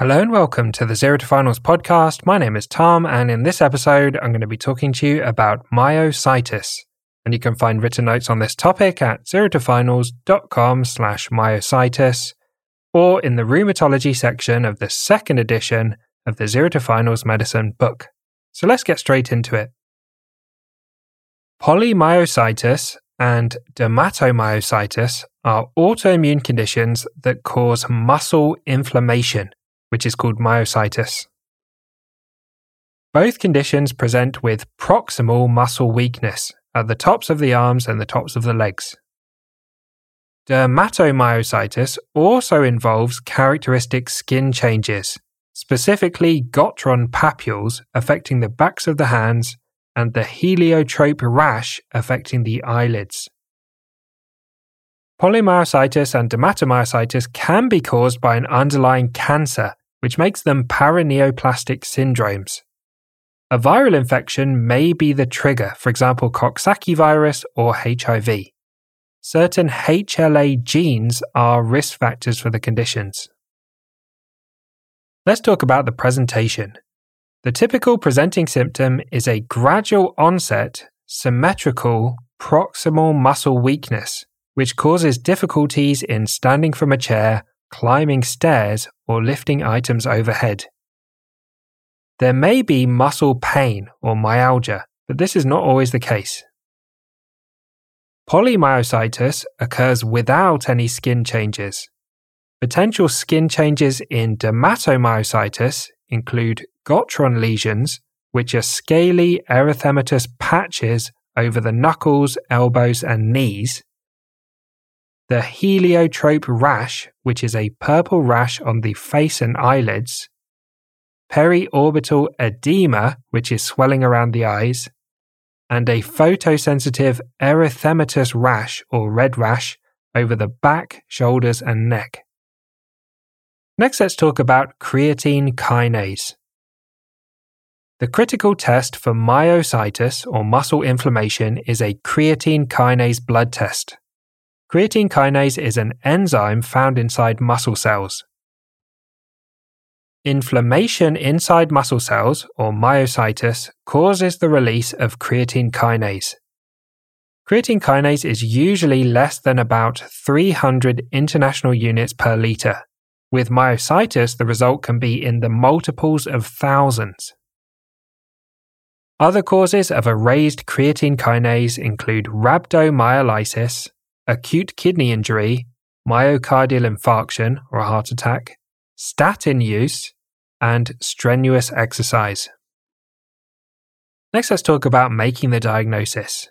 Hello and welcome to the Zero to Finals podcast. My name is Tom, and in this episode, I'm going to be talking to you about myositis. And you can find written notes on this topic at zerotofinals.com slash myositis or in the rheumatology section of the second edition of the Zero to Finals Medicine book. So let's get straight into it. Polymyositis and dermatomyositis are autoimmune conditions that cause muscle inflammation which is called myositis. Both conditions present with proximal muscle weakness at the tops of the arms and the tops of the legs. Dermatomyositis also involves characteristic skin changes, specifically Gottron papules affecting the backs of the hands and the heliotrope rash affecting the eyelids. Polymyositis and dermatomyositis can be caused by an underlying cancer which makes them paraneoplastic syndromes. A viral infection may be the trigger, for example, Coxsackie virus or HIV. Certain HLA genes are risk factors for the conditions. Let's talk about the presentation. The typical presenting symptom is a gradual onset, symmetrical, proximal muscle weakness, which causes difficulties in standing from a chair climbing stairs, or lifting items overhead. There may be muscle pain or myalgia, but this is not always the case. Polymyositis occurs without any skin changes. Potential skin changes in dermatomyositis include Gottron lesions, which are scaly erythematous patches over the knuckles, elbows, and knees, the heliotrope rash, which is a purple rash on the face and eyelids, periorbital edema, which is swelling around the eyes, and a photosensitive erythematous rash or red rash over the back, shoulders, and neck. Next, let's talk about creatine kinase. The critical test for myositis or muscle inflammation is a creatine kinase blood test. Creatine kinase is an enzyme found inside muscle cells. Inflammation inside muscle cells, or myositis, causes the release of creatine kinase. Creatine kinase is usually less than about 300 international units per litre. With myositis, the result can be in the multiples of thousands. Other causes of a raised creatine kinase include rhabdomyolysis, acute kidney injury, myocardial infarction or a heart attack, statin use, and strenuous exercise. Next, let's talk about making the diagnosis.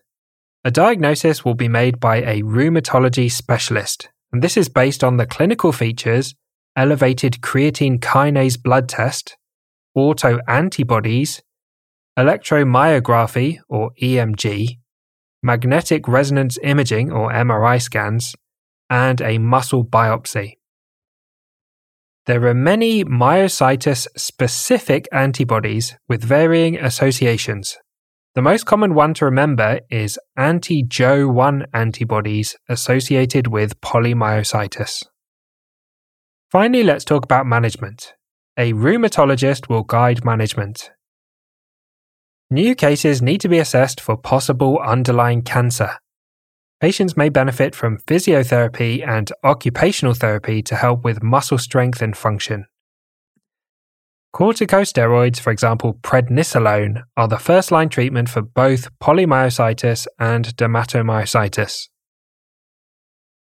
A diagnosis will be made by a rheumatology specialist, and this is based on the clinical features elevated creatine kinase blood test, autoantibodies, electromyography or EMG, magnetic resonance imaging or MRI scans, and a muscle biopsy. There are many myositis specific antibodies with varying associations. The most common one to remember is anti Jo1 antibodies associated with polymyositis. Finally, let's talk about management. A rheumatologist will guide management. New cases need to be assessed for possible underlying cancer. Patients may benefit from physiotherapy and occupational therapy to help with muscle strength and function. Corticosteroids, for example prednisolone, are the first line treatment for both polymyositis and dermatomyositis.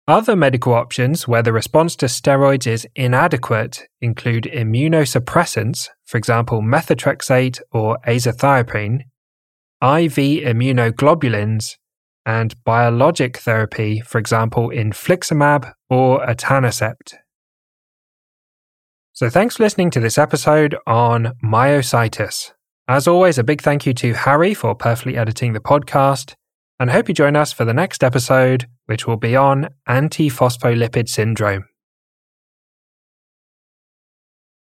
Other medical options where the response to steroids is inadequate include immunosuppressants, for example methotrexate or azathioprine, IV immunoglobulins, and biologic therapy, for example infliximab or etanercept. So thanks for listening to this episode on myositis. As always, a big thank you to Harry for perfectly editing the podcast and hope you join us for the next episode, which will be on antiphospholipid syndrome.